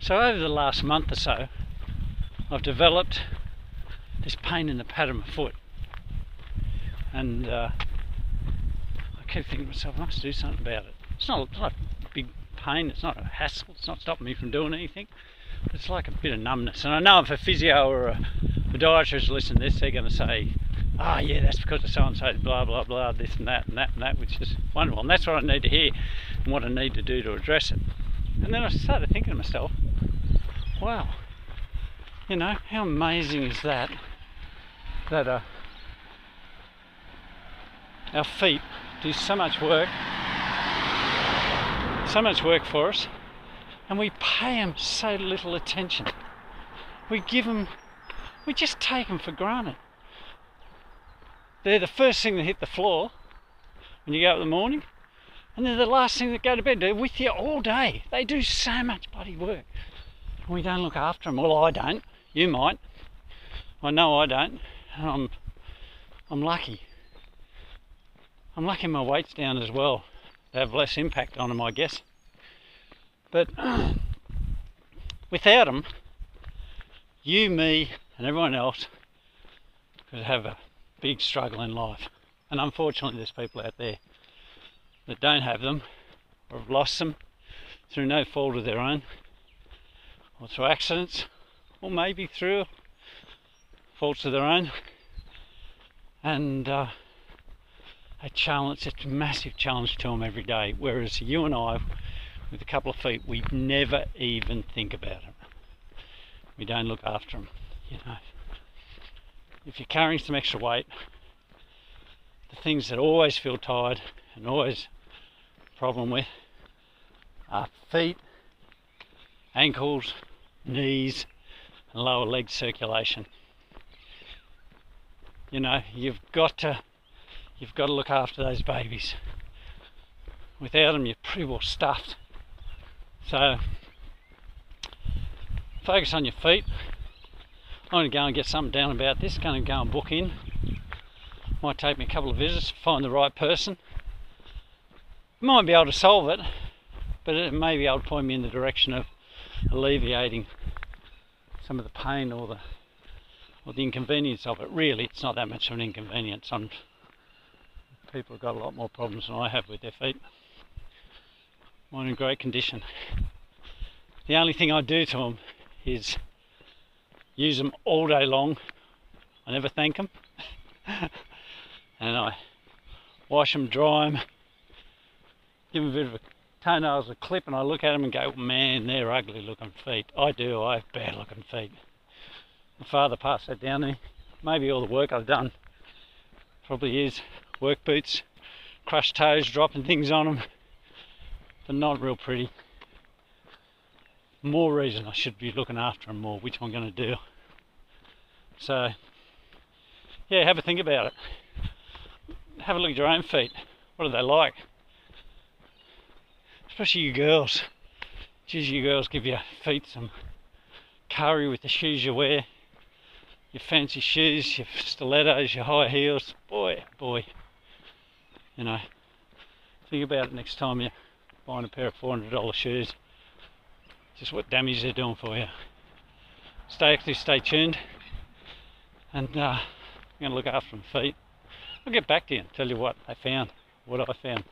so over the last month or so, I've developed this pain in the pad of my foot. And uh, I keep thinking to myself, I must do something about it. It's not, it's not a big pain, it's not a hassle, it's not stopping me from doing anything. It's like a bit of numbness. And I know if a physio or a podiatrist listen to this, they're going to say, ah, oh, yeah, that's because of so and blah, blah, blah, this and that and that and that, which is wonderful. And that's what I need to hear and what I need to do to address it. And then I started thinking to myself, wow, you know, how amazing is that? That uh, our feet do so much work, so much work for us, and we pay them so little attention. We give them, we just take them for granted. They're the first thing that hit the floor when you go up in the morning, and they're the last thing that go to bed. They're with you all day. They do so much bloody work. We don't look after them. Well, I don't. You might. I know I don't. I'm, I'm lucky. I'm lucky my weight's down as well. They have less impact on them, I guess. But without them, you, me, and everyone else could have a big struggle in life. And unfortunately, there's people out there that don't have them or have lost them through no fault of their own or through accidents or maybe through faults of their own. And uh, a challenge, it's a massive challenge to them every day. Whereas you and I, with a couple of feet, we never even think about it. We don't look after them, you know if you're carrying some extra weight, the things that always feel tired and always problem with are feet, ankles, knees, and lower leg circulation. You know, you've got to you've got to look after those babies. Without them, you're pretty well stuffed. So, focus on your feet, I'm going to go and get something down about this. Going to go and book in. Might take me a couple of visits to find the right person. Might be able to solve it, but it may be able to point me in the direction of alleviating some of the pain or the or the inconvenience of it. Really, it's not that much of an inconvenience. I'm, people have got a lot more problems than I have with their feet. Mine in great condition. The only thing I do to them is use them all day long. I never thank them. and I wash them, dry them, give them a bit of a toenails a clip and I look at them and go, man, they're ugly looking feet. I do, I have bad looking feet. My father passed that down to me. Maybe all the work I've done probably is work boots, crushed toes, dropping things on them, They're not real pretty more reason I should be looking after them more, which I'm going to do. So, yeah, have a think about it. Have a look at your own feet. What are they like? Especially you girls. Geez, you girls give your feet some curry with the shoes you wear. Your fancy shoes, your stilettos, your high heels. Boy, boy. You know, think about it next time you're buying a pair of $400 shoes just what damage they're doing for you. Stay active, stay tuned, and uh, I'm going to look after them feet. I'll get back to you and tell you what I found, what I found.